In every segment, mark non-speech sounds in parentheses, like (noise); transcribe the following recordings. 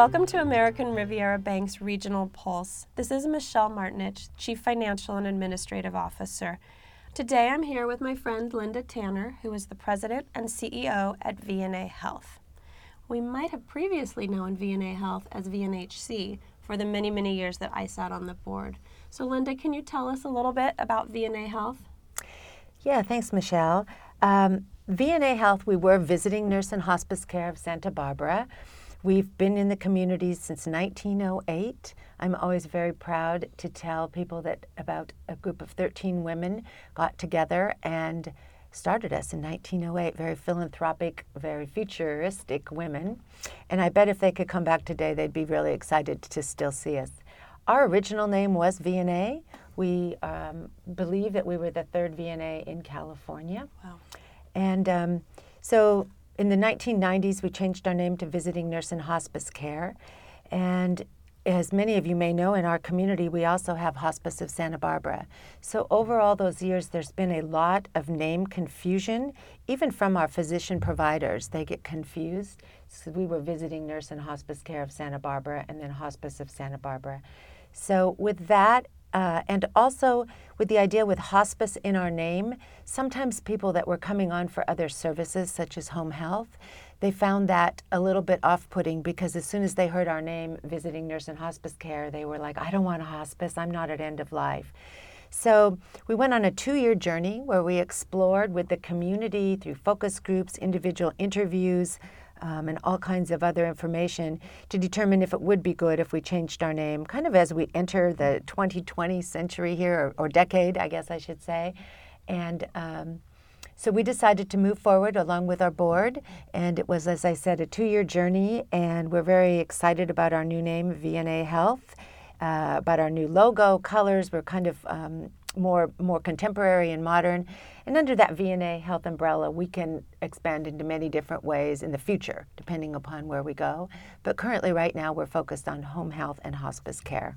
Welcome to American Riviera Bank's Regional Pulse. This is Michelle Martinich, Chief Financial and Administrative Officer. Today I'm here with my friend Linda Tanner, who is the President and CEO at VNA Health. We might have previously known VNA Health as VNHC for the many, many years that I sat on the board. So, Linda, can you tell us a little bit about VNA Health? Yeah, thanks, Michelle. Um, VNA Health, we were visiting nurse and hospice care of Santa Barbara. We've been in the community since 1908. I'm always very proud to tell people that about a group of 13 women got together and started us in 1908. Very philanthropic, very futuristic women. And I bet if they could come back today, they'd be really excited to still see us. Our original name was VNA. We um, believe that we were the third VNA in California. Wow. And um, so in the 1990s, we changed our name to Visiting Nurse and Hospice Care. And as many of you may know, in our community, we also have Hospice of Santa Barbara. So, over all those years, there's been a lot of name confusion, even from our physician providers. They get confused. So, we were visiting Nurse and Hospice Care of Santa Barbara and then Hospice of Santa Barbara. So, with that, uh, and also with the idea with hospice in our name, sometimes people that were coming on for other services, such as home health, they found that a little bit off putting because as soon as they heard our name, visiting nurse and hospice care, they were like, I don't want a hospice, I'm not at end of life. So we went on a two year journey where we explored with the community through focus groups, individual interviews, um, and all kinds of other information to determine if it would be good if we changed our name, kind of as we enter the 2020 century here, or, or decade, I guess I should say. And um, so we decided to move forward along with our board, and it was, as I said, a two year journey, and we're very excited about our new name, VNA Health. Uh, about our new logo, colors. We're kind of um, more more contemporary and modern. And under that VNA health umbrella, we can expand into many different ways in the future, depending upon where we go. But currently, right now, we're focused on home health and hospice care.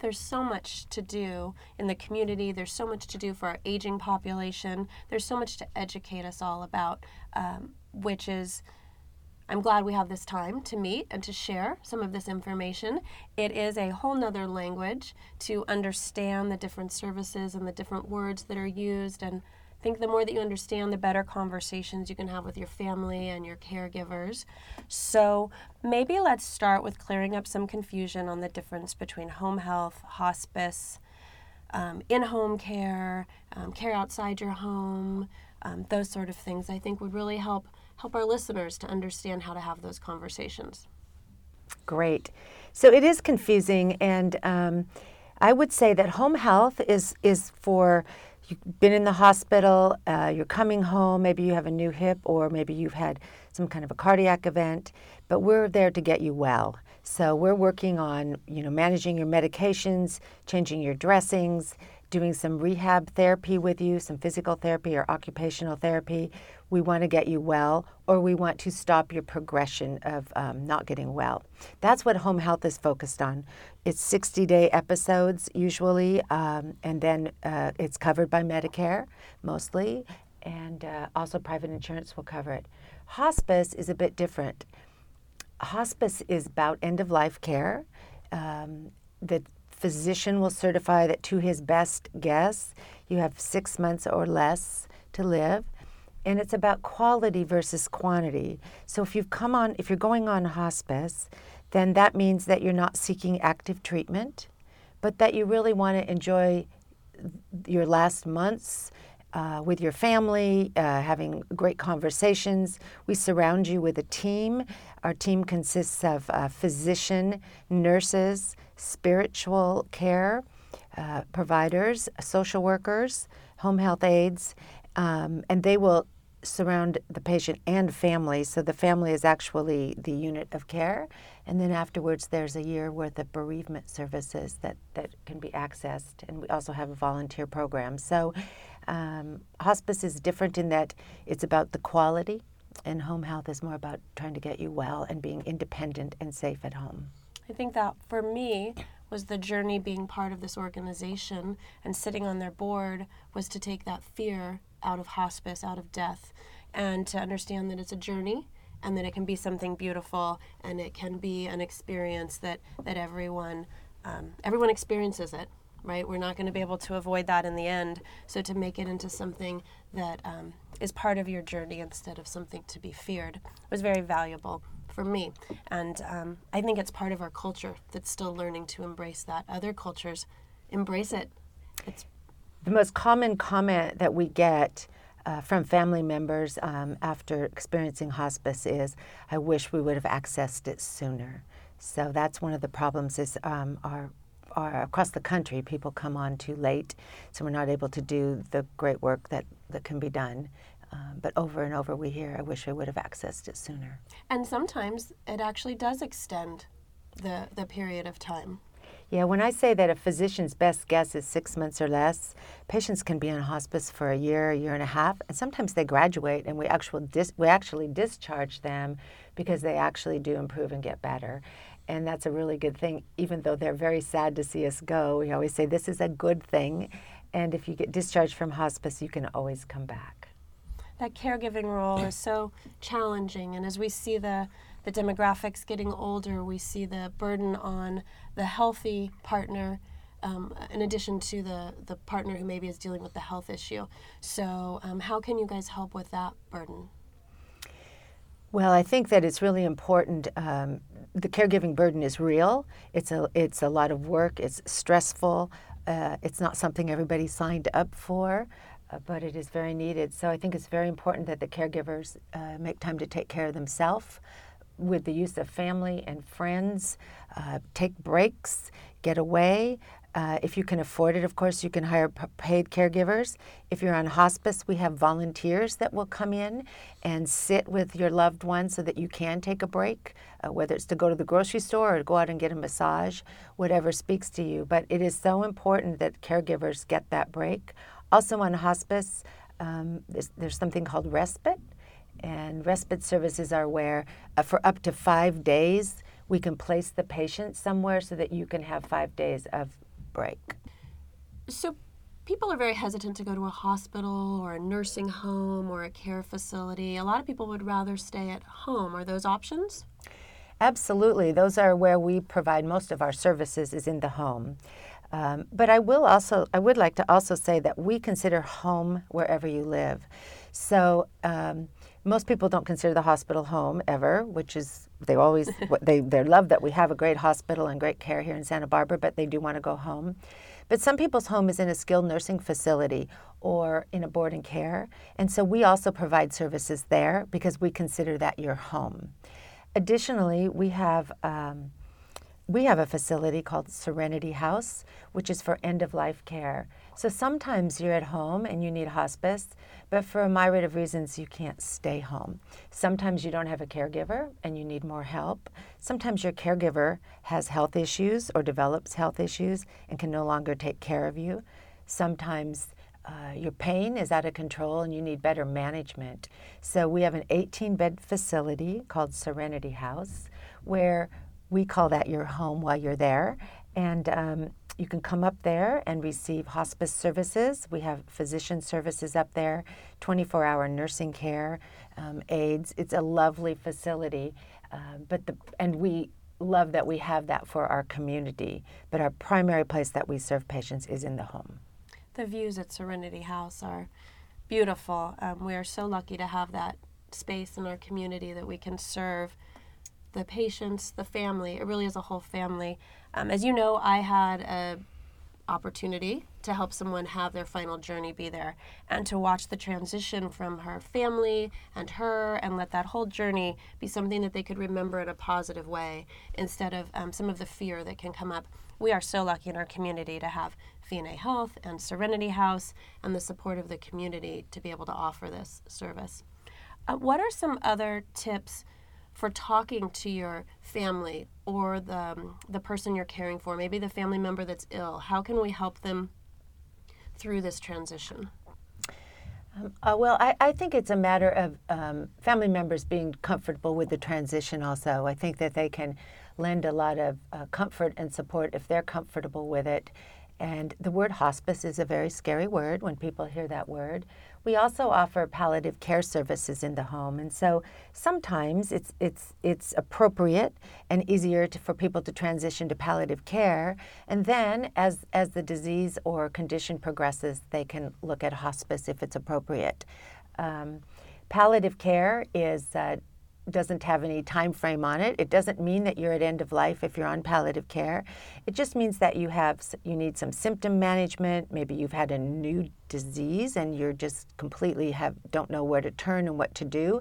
There's so much to do in the community. There's so much to do for our aging population. There's so much to educate us all about, um, which is I'm glad we have this time to meet and to share some of this information. It is a whole nother language to understand the different services and the different words that are used. And I think the more that you understand, the better conversations you can have with your family and your caregivers. So maybe let's start with clearing up some confusion on the difference between home health, hospice, um, in home care, um, care outside your home, um, those sort of things, I think would really help help our listeners to understand how to have those conversations. Great. So it is confusing, and um, I would say that home health is is for you've been in the hospital, uh, you're coming home, maybe you have a new hip, or maybe you've had some kind of a cardiac event, but we're there to get you well. So we're working on you know managing your medications, changing your dressings, doing some rehab therapy with you, some physical therapy or occupational therapy we want to get you well or we want to stop your progression of um, not getting well. That's what home health is focused on. It's 60 day episodes usually, um, and then uh, it's covered by Medicare mostly, and uh, also private insurance will cover it. Hospice is a bit different. Hospice is about end of life care. Um, the physician will certify that to his best guess, you have six months or less to live and it's about quality versus quantity. So if you've come on, if you're going on hospice, then that means that you're not seeking active treatment, but that you really want to enjoy your last months uh, with your family, uh, having great conversations. We surround you with a team. Our team consists of uh, physician, nurses, spiritual care uh, providers, social workers, home health aides, um, and they will surround the patient and family. So the family is actually the unit of care. And then afterwards, there's a year worth of bereavement services that, that can be accessed. And we also have a volunteer program. So um, hospice is different in that it's about the quality, and home health is more about trying to get you well and being independent and safe at home. I think that for me, was the journey being part of this organization and sitting on their board was to take that fear out of hospice, out of death, and to understand that it's a journey and that it can be something beautiful and it can be an experience that that everyone um, everyone experiences it right? We're not going to be able to avoid that in the end. So to make it into something that um, is part of your journey instead of something to be feared was very valuable for me. And um, i think it's part of our culture that's still learning to embrace that. Other cultures embrace it. It's the most common comment that we get uh, from family members um, after experiencing hospice is, "I wish we would have accessed it sooner." So that's one of the problems. Is um, our, our across the country, people come on too late, so we're not able to do the great work that that can be done. Um, but over and over, we hear, "I wish I would have accessed it sooner." And sometimes it actually does extend the the period of time. Yeah, when I say that a physician's best guess is six months or less, patients can be in hospice for a year, a year and a half, and sometimes they graduate and we actually dis- we actually discharge them because they actually do improve and get better. And that's a really good thing, even though they're very sad to see us go. We always say this is a good thing. And if you get discharged from hospice, you can always come back. That caregiving role is so challenging. And as we see the the demographics getting older, we see the burden on the healthy partner. Um, in addition to the, the partner who maybe is dealing with the health issue. So, um, how can you guys help with that burden? Well, I think that it's really important. Um, the caregiving burden is real. It's a it's a lot of work. It's stressful. Uh, it's not something everybody signed up for, uh, but it is very needed. So I think it's very important that the caregivers uh, make time to take care of themselves with the use of family and friends, uh, take breaks, get away. Uh, if you can afford it, of course, you can hire p- paid caregivers. If you're on hospice, we have volunteers that will come in and sit with your loved one so that you can take a break, uh, whether it's to go to the grocery store or go out and get a massage, whatever speaks to you. But it is so important that caregivers get that break. Also, on hospice, um, there's, there's something called respite and respite services are where, uh, for up to five days, we can place the patient somewhere so that you can have five days of break. So, people are very hesitant to go to a hospital or a nursing home or a care facility. A lot of people would rather stay at home. Are those options? Absolutely. Those are where we provide most of our services is in the home. Um, but I will also, I would like to also say that we consider home wherever you live. So um, most people don't consider the hospital home ever, which is they always (laughs) they they love that we have a great hospital and great care here in Santa Barbara, but they do want to go home. But some people's home is in a skilled nursing facility or in a board and care, and so we also provide services there because we consider that your home. Additionally, we have. Um, we have a facility called Serenity House, which is for end of life care. So sometimes you're at home and you need hospice, but for a myriad of reasons, you can't stay home. Sometimes you don't have a caregiver and you need more help. Sometimes your caregiver has health issues or develops health issues and can no longer take care of you. Sometimes uh, your pain is out of control and you need better management. So we have an 18 bed facility called Serenity House where we call that your home while you're there. And um, you can come up there and receive hospice services. We have physician services up there, 24 hour nursing care, um, aides. It's a lovely facility. Uh, but the, and we love that we have that for our community. But our primary place that we serve patients is in the home. The views at Serenity House are beautiful. Um, we are so lucky to have that space in our community that we can serve the patients, the family. It really is a whole family. Um, as you know, I had a opportunity to help someone have their final journey be there and to watch the transition from her family and her and let that whole journey be something that they could remember in a positive way instead of um, some of the fear that can come up. We are so lucky in our community to have VNA Health and Serenity House and the support of the community to be able to offer this service. Uh, what are some other tips for talking to your family or the, um, the person you're caring for, maybe the family member that's ill? How can we help them through this transition? Um, uh, well, I, I, think it's a matter of um, family members being comfortable with the transition also. I think that they can lend a lot of uh, comfort and support if they're comfortable with it. And the word hospice is a very scary word when people hear that word. We also offer palliative care services in the home, and so sometimes it's it's it's appropriate and easier to, for people to transition to palliative care, and then as as the disease or condition progresses, they can look at hospice if it's appropriate. Um, palliative care is uh, doesn't have any time frame on it. It doesn't mean that you're at end of life if you're on palliative care. It just means that you have you need some symptom management. Maybe you've had a new disease and you're just completely have don't know where to turn and what to do.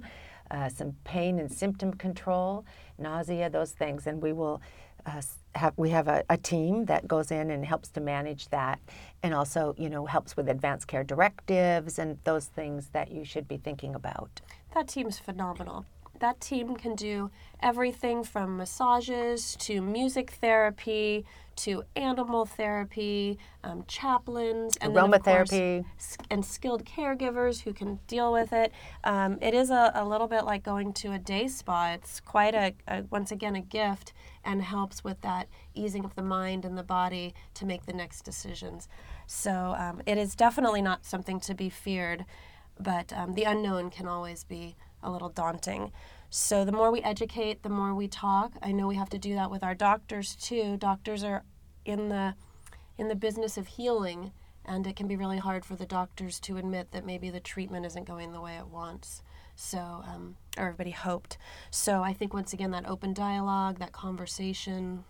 Uh, some pain and symptom control, nausea, those things, and we will. Uh, have, we have a, a team that goes in and helps to manage that and also you know helps with advanced care directives and those things that you should be thinking about that team's phenomenal that team can do everything from massages to music therapy to animal therapy, um, chaplains, and aromatherapy, course, and skilled caregivers who can deal with it. Um, it is a, a, little bit like going to a day spa. It's quite a, a, once again a gift and helps with that easing of the mind and the body to make the next decisions. So um, it is definitely not something to be feared, but um, the unknown can always be a little daunting. So the more we educate, the more we talk. I know we have to do that with our doctors too. Doctors are in the in the business of healing, and it can be really hard for the doctors to admit that maybe the treatment isn't going the way it wants. So, um, everybody hoped. So, I think once again, that open dialogue, that conversation,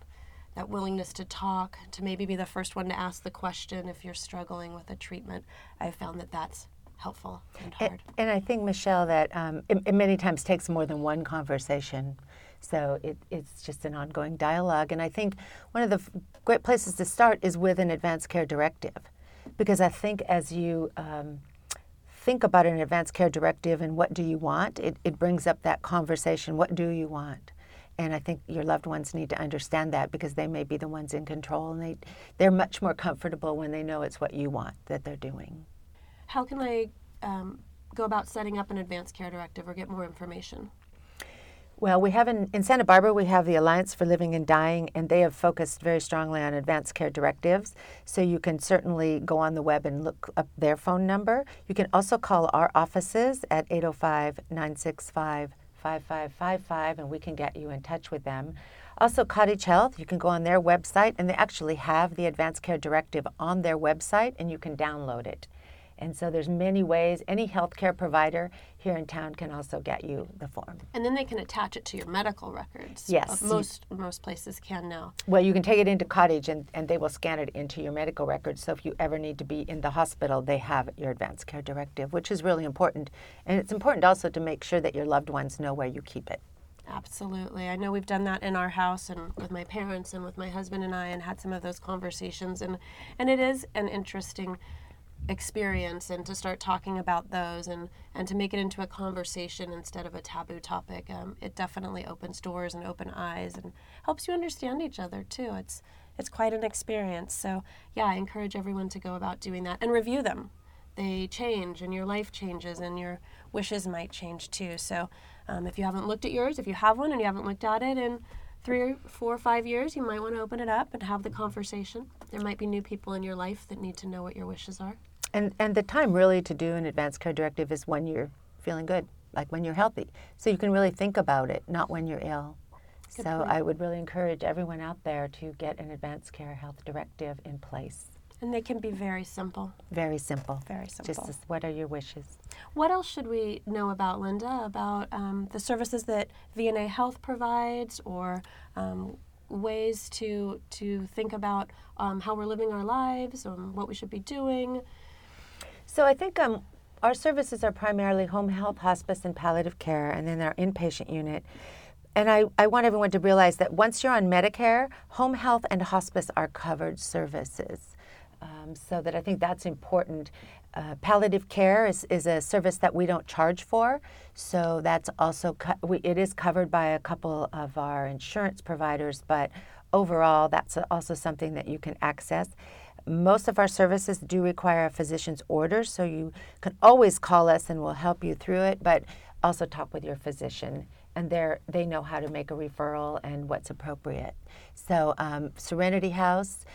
that willingness to talk, to maybe be the first one to ask the question if you're struggling with a treatment, I've found that that's helpful and hard. And, and I think, Michelle, that um, it, it, many times takes more than one conversation. So it, it's just an ongoing dialogue. And I think one of the f- great places to start is with an advanced care directive. Because I think as you um, think about an advanced care directive and what do you want, it, it brings up that conversation what do you want? And I think your loved ones need to understand that because they may be the ones in control and they, they're much more comfortable when they know it's what you want that they're doing. How can I um, go about setting up an advanced care directive or get more information? Well, we have in, in Santa Barbara, we have the Alliance for Living and Dying, and they have focused very strongly on advanced care directives. So you can certainly go on the web and look up their phone number. You can also call our offices at 805 965 5555, and we can get you in touch with them. Also, Cottage Health, you can go on their website, and they actually have the advanced care directive on their website, and you can download it. And so there's many ways. Any healthcare provider here in town can also get you the form. And then they can attach it to your medical records. Yes. Most most places can now. Well, you can take it into Cottage and, and they will scan it into your medical records. So if you ever need to be in the hospital, they have your advanced care directive, which is really important. And it's important also to make sure that your loved ones know where you keep it. Absolutely. I know we've done that in our house and with my parents and with my husband and I and had some of those conversations and and it is an interesting experience and to start talking about those and, and to make it into a conversation instead of a taboo topic. Um, it definitely opens doors and open eyes and helps you understand each other too. It's it's quite an experience. So yeah, I encourage everyone to go about doing that and review them. They change and your life changes and your wishes might change too. So um, if you haven't looked at yours, if you have one and you haven't looked at it and three, four, five years, you might want to open it up and have the conversation. There might be new people in your life that need to know what your wishes are. And, and the time really to do an advanced care directive is when you're feeling good, like when you're healthy. So you can really think about it, not when you're ill. Good so point. I would really encourage everyone out there to get an advanced care health directive in place. And they can be very simple. Very simple. Very simple. Just as, what are your wishes? What else should we know about Linda, about um, the services that VNA Health provides or um, ways to, to think about um, how we're living our lives, or what we should be doing? So I think um, our services are primarily home health, hospice, and palliative care, and then our inpatient unit. And I, I want everyone to realize that once you're on Medicare, home health and hospice are covered services. Um, so that I think that's important. Uh, palliative care is, is a service that we don't charge for, so that's also co- we, it is covered by a couple of our insurance providers, but overall that's also something that you can access. Most of our services do require a physician's order, so you can always call us and we'll help you through it, but also talk with your physician. And they they know how to make a referral and what's appropriate. So, um, Serenity House,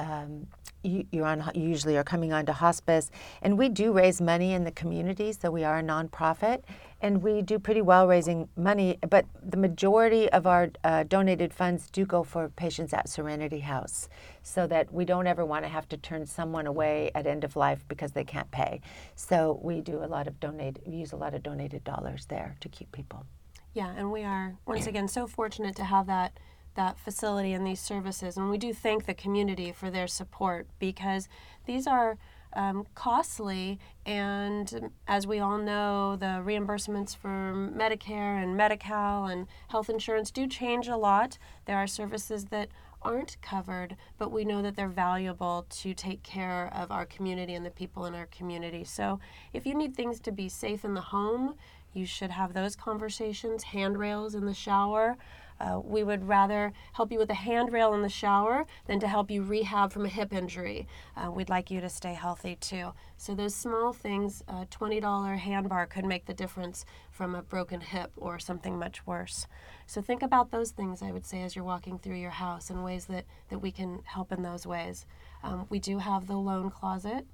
um, you, on, usually are coming on to hospice. And we do raise money in the community, so we are a nonprofit. And we do pretty well raising money, but the majority of our uh, donated funds do go for patients at Serenity House so that we don't ever want to have to turn someone away at end of life because they can't pay. So we do a lot of donate, we use a lot of donated dollars there to keep people. Yeah, and we are once again so fortunate to have that that facility and these services, and we do thank the community for their support because these are um, costly, and as we all know, the reimbursements for Medicare and Medi-Cal and health insurance do change a lot. There are services that aren't covered, but we know that they're valuable to take care of our community and the people in our community. So, if you need things to be safe in the home, you should have those conversations, handrails in the shower. Uh, we would rather help you with a handrail in the shower than to help you rehab from a hip injury. Uh, we'd like you to stay healthy too. So, those small things, a $20 handbar could make the difference from a broken hip or something much worse. So, think about those things, I would say, as you're walking through your house and ways that, that we can help in those ways. Um, we do have the loan closet.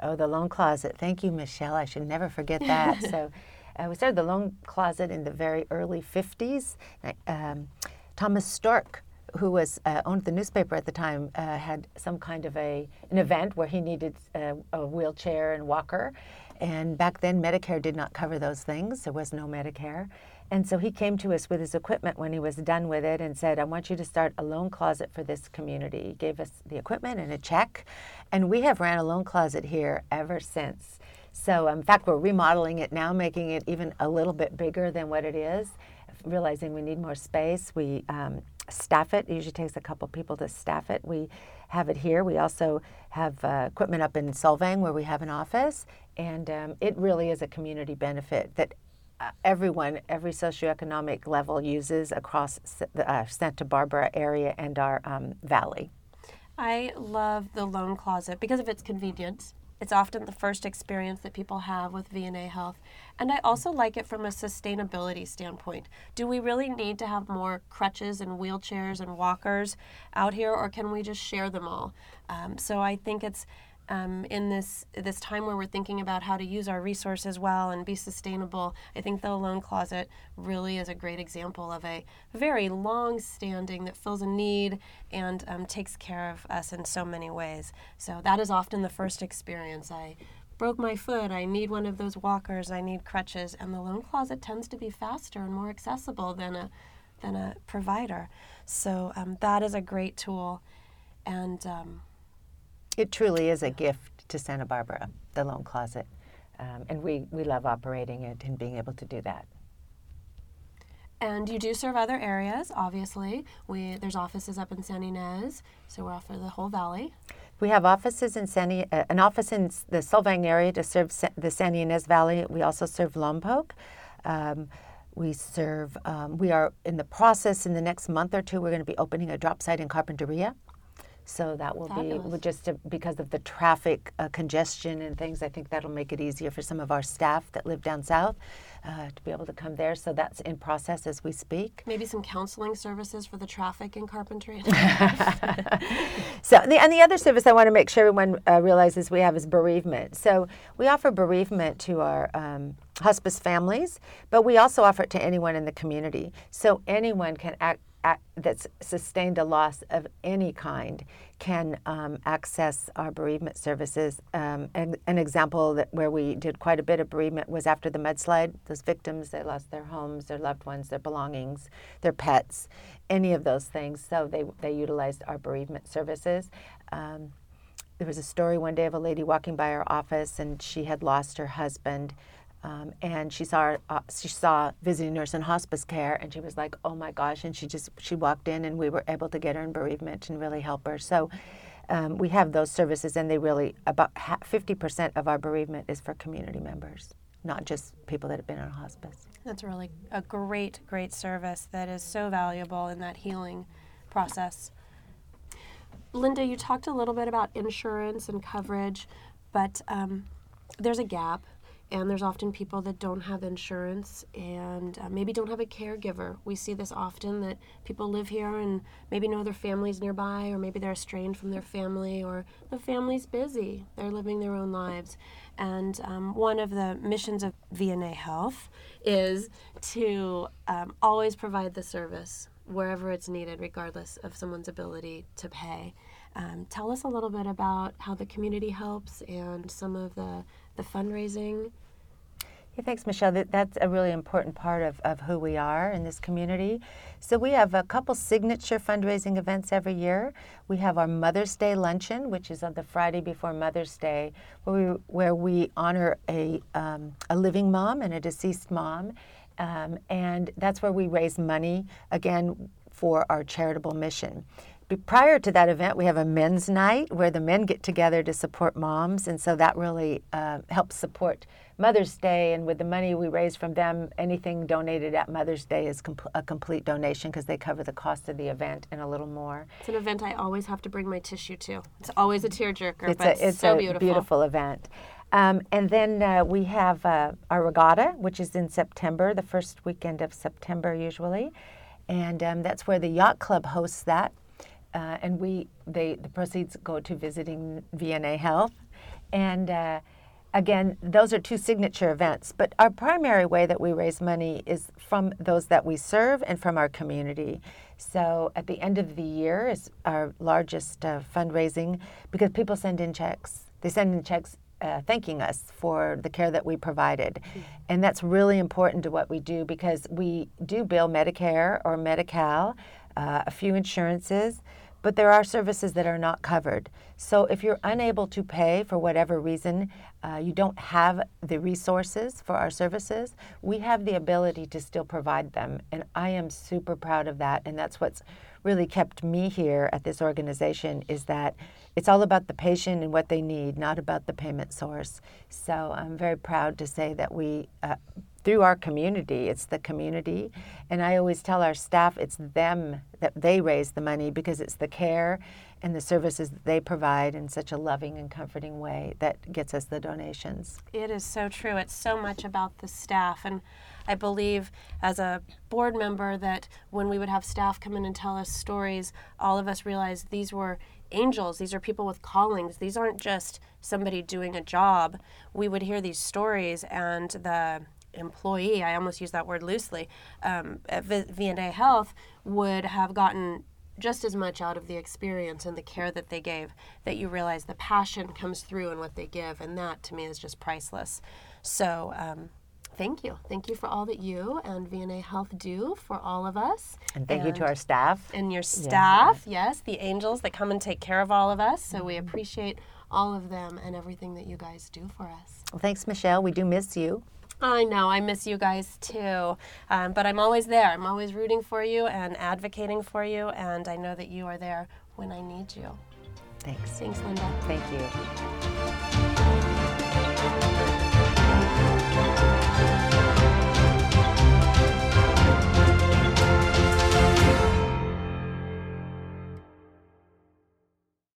Oh, the loan closet. Thank you, Michelle. I should never forget that. (laughs) so, we started the loan closet in the very early 50s. Um, Thomas Storke, who was uh, owned the newspaper at the time, uh, had some kind of a an event where he needed uh, a wheelchair and walker. And back then, Medicare did not cover those things. There was no Medicare. And so he came to us with his equipment when he was done with it and said, I want you to start a loan closet for this community. He gave us the equipment and a check. And we have ran a loan closet here ever since. So, in fact, we're remodeling it now, making it even a little bit bigger than what it is, realizing we need more space. We um, staff it. It usually takes a couple people to staff it. We have it here. We also have uh, equipment up in Solvang where we have an office, and um, it really is a community benefit that uh, everyone, every socioeconomic level uses across the uh, Santa Barbara area and our um, valley. I love the loan closet because of its convenience. It's often the first experience that people have with VNA Health. And I also like it from a sustainability standpoint. Do we really need to have more crutches and wheelchairs and walkers out here, or can we just share them all? Um, so I think it's um, in this this time where we're thinking about how to use our resources well and be sustainable, I think the Loan Closet really is a great example of a very long standing that fills a need and um, takes care of us in so many ways. So that is often the first experience. I broke my foot, I need one of those walkers, I need crutches, and the Loan Closet tends to be faster and more accessible than a than a provider. So um, that is a great tool, and um, it truly is a gift to Santa Barbara, the Loan Closet. Um, and we, we love operating it and being able to do that. And you do serve other areas, obviously. We there's offices up in San Ynez, so we're off for the whole valley. We have offices in San, uh, an office in the Solvang area to serve Sa- the San Ynez Valley. We also serve Lompoc. Um, we serve. Um, we are in the process. In the next month or two, we're going to be opening a drop site in Carpinteria. So that will Fabulous. be just to, because of the traffic uh, congestion and things. I think that'll make it easier for some of our staff that live down south uh, to be able to come there. So that's in process as we speak. Maybe some counseling services for the traffic in Carpinteria. (laughs) (laughs) so the, and the other service I want to make sure everyone uh, realizes we have is bereavement. So we offer bereavement to our um, hospice families, but we also offer it to anyone in the community. So anyone can act that's sustained a loss of any kind can um, access our bereavement services. Um, and an example that where we did quite a bit of bereavement was after the mudslide. Those victims, they lost their homes, their loved ones, their belongings, their pets, any of those things. So they, they utilized our bereavement services. Um, there was a story one day of a lady walking by our office and she had lost her husband. Um, and she saw uh, she saw visiting nurse and hospice care, and she was like, "Oh my gosh!" And she just she walked in, and we were able to get her in bereavement and really help her. So um, we have those services, and they really about fifty percent of our bereavement is for community members, not just people that have been on hospice. That's really a great, great service that is so valuable in that healing process. Linda, you talked a little bit about insurance and coverage, but um, there's a gap and there's often people that don't have insurance and uh, maybe don't have a caregiver. We see this often that people live here and maybe know their families nearby, or maybe they're estranged from their family, or the family's busy. They're living their own lives. And um, one of the missions of VNA Health is to um, always provide the service wherever it's needed, regardless of someone's ability to pay. Um, tell us a little bit about how the community helps and some of the, the fundraising. Yeah, thanks, Michelle. That, that's a really important part of, of who we are in this community. So, we have a couple signature fundraising events every year. We have our Mother's Day luncheon, which is on the Friday before Mother's Day, where we, where we honor a, um, a living mom and a deceased mom. Um, and that's where we raise money, again, for our charitable mission prior to that event, we have a men's night where the men get together to support moms, and so that really uh, helps support Mother's Day. And with the money we raise from them, anything donated at Mother's Day is com- a complete donation because they cover the cost of the event and a little more. It's an event I always have to bring my tissue to. It's always a tearjerker, it's but a, it's so a beautiful. beautiful event. Um, and then uh, we have uh, our regatta, which is in September, the first weekend of September usually. And um, that's where the Yacht Club hosts that uh, and we they the proceeds go to visiting VNA Health, and uh, again those are two signature events. But our primary way that we raise money is from those that we serve and from our community. So at the end of the year is our largest uh, fundraising because people send in checks. They send in checks uh, thanking us for the care that we provided. Mm-hmm. And that's really important to what we do because we do bill Medicare or Medi Cal, uh, a few insurances, but there are services that are not covered. So if you're unable to pay for whatever reason, uh, you don't have the resources for our services, we have the ability to still provide them. And I am super proud of that. And that's what's really kept me here at this organization is that it's all about the patient and what they need, not about the payment source. So I'm very proud to say that we uh, through our community. It's the community. And I always tell our staff it's them that they raise the money because it's the care and the services that they provide in such a loving and comforting way that gets us the donations. It is so true. It's so much about the staff. And I believe as a board member that when we would have staff come in and tell us stories, all of us realized these were angels. These are people with callings. These aren't just somebody doing a job. We would hear these stories and the employee, I almost use that word loosely, um, at v- VNA Health would have gotten just as much out of the experience and the care that they gave that you realize the passion comes through in what they give and that to me is just priceless. So um, thank you. Thank you for all that you and vna health do for all of us. And thank and, you to our staff. and your staff yeah. yes the angels that come and take care of all of us. So we appreciate all of them and everything that you guys do for us. Well thanks michelle. We do miss you I know, I miss you guys too. Um, but I'm always there. I'm always rooting for you and advocating for you, and I know that you are there when I need you. Thanks. Thanks, Linda. Thank you.